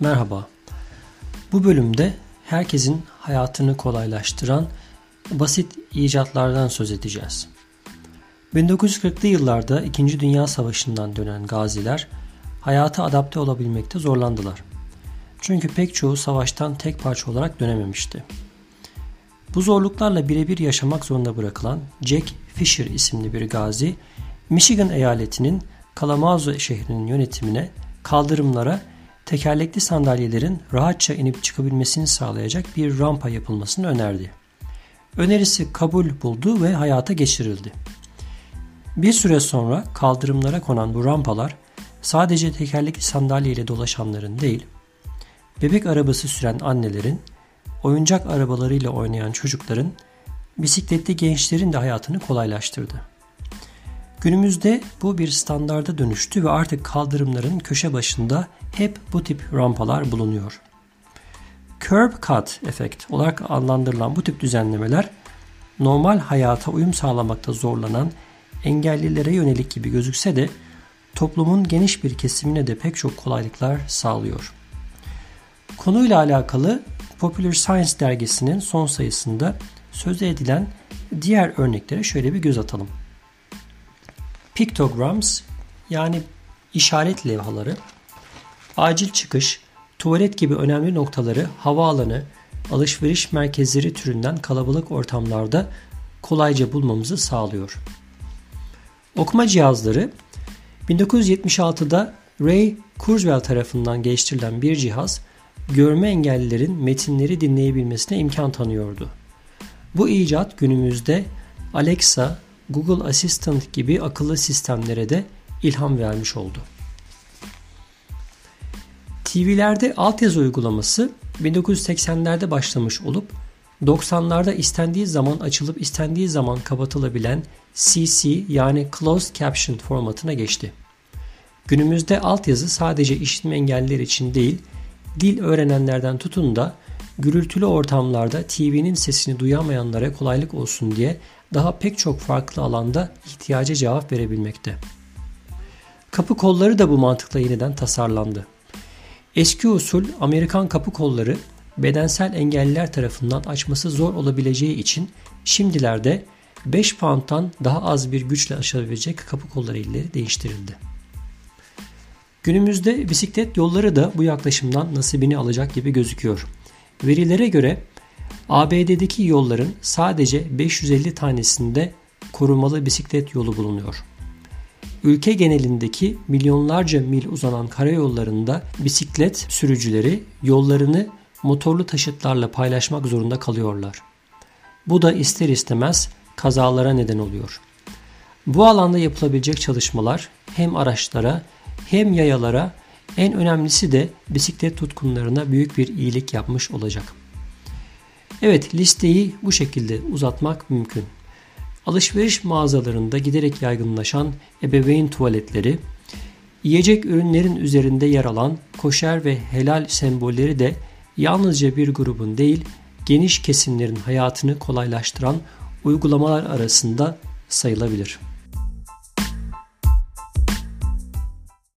Merhaba. Bu bölümde herkesin hayatını kolaylaştıran basit icatlardan söz edeceğiz. 1940'lı yıllarda 2. Dünya Savaşı'ndan dönen gaziler hayata adapte olabilmekte zorlandılar. Çünkü pek çoğu savaştan tek parça olarak dönememişti. Bu zorluklarla birebir yaşamak zorunda bırakılan Jack Fisher isimli bir gazi, Michigan eyaletinin Kalamazoo şehrinin yönetimine kaldırımlara tekerlekli sandalyelerin rahatça inip çıkabilmesini sağlayacak bir rampa yapılmasını önerdi. Önerisi kabul buldu ve hayata geçirildi. Bir süre sonra kaldırımlara konan bu rampalar sadece tekerlekli sandalye ile dolaşanların değil, bebek arabası süren annelerin, oyuncak arabalarıyla oynayan çocukların, bisikletli gençlerin de hayatını kolaylaştırdı. Günümüzde bu bir standarda dönüştü ve artık kaldırımların köşe başında hep bu tip rampalar bulunuyor. Curb cut efekt olarak adlandırılan bu tip düzenlemeler normal hayata uyum sağlamakta zorlanan engellilere yönelik gibi gözükse de toplumun geniş bir kesimine de pek çok kolaylıklar sağlıyor. Konuyla alakalı Popular Science dergisinin son sayısında söz edilen diğer örneklere şöyle bir göz atalım. Pictograms yani işaret levhaları, acil çıkış, tuvalet gibi önemli noktaları havaalanı, alışveriş merkezleri türünden kalabalık ortamlarda kolayca bulmamızı sağlıyor. Okuma cihazları 1976'da Ray Kurzweil tarafından geliştirilen bir cihaz görme engellilerin metinleri dinleyebilmesine imkan tanıyordu. Bu icat günümüzde Alexa, Google Assistant gibi akıllı sistemlere de ilham vermiş oldu. TV'lerde altyazı uygulaması 1980'lerde başlamış olup 90'larda istendiği zaman açılıp istendiği zaman kapatılabilen CC yani Closed Caption formatına geçti. Günümüzde altyazı sadece işitme engelliler için değil, dil öğrenenlerden tutun da gürültülü ortamlarda TV'nin sesini duyamayanlara kolaylık olsun diye daha pek çok farklı alanda ihtiyaca cevap verebilmekte. Kapı kolları da bu mantıkla yeniden tasarlandı. Eski usul Amerikan kapı kolları bedensel engelliler tarafından açması zor olabileceği için şimdilerde 5 pound'dan daha az bir güçle aşabilecek kapı kolları ile değiştirildi. Günümüzde bisiklet yolları da bu yaklaşımdan nasibini alacak gibi gözüküyor. Verilere göre ABD'deki yolların sadece 550 tanesinde korumalı bisiklet yolu bulunuyor. Ülke genelindeki milyonlarca mil uzanan karayollarında bisiklet sürücüleri yollarını motorlu taşıtlarla paylaşmak zorunda kalıyorlar. Bu da ister istemez kazalara neden oluyor. Bu alanda yapılabilecek çalışmalar hem araçlara hem yayalara en önemlisi de bisiklet tutkunlarına büyük bir iyilik yapmış olacak. Evet listeyi bu şekilde uzatmak mümkün. Alışveriş mağazalarında giderek yaygınlaşan ebeveyn tuvaletleri, yiyecek ürünlerin üzerinde yer alan koşer ve helal sembolleri de yalnızca bir grubun değil geniş kesimlerin hayatını kolaylaştıran uygulamalar arasında sayılabilir.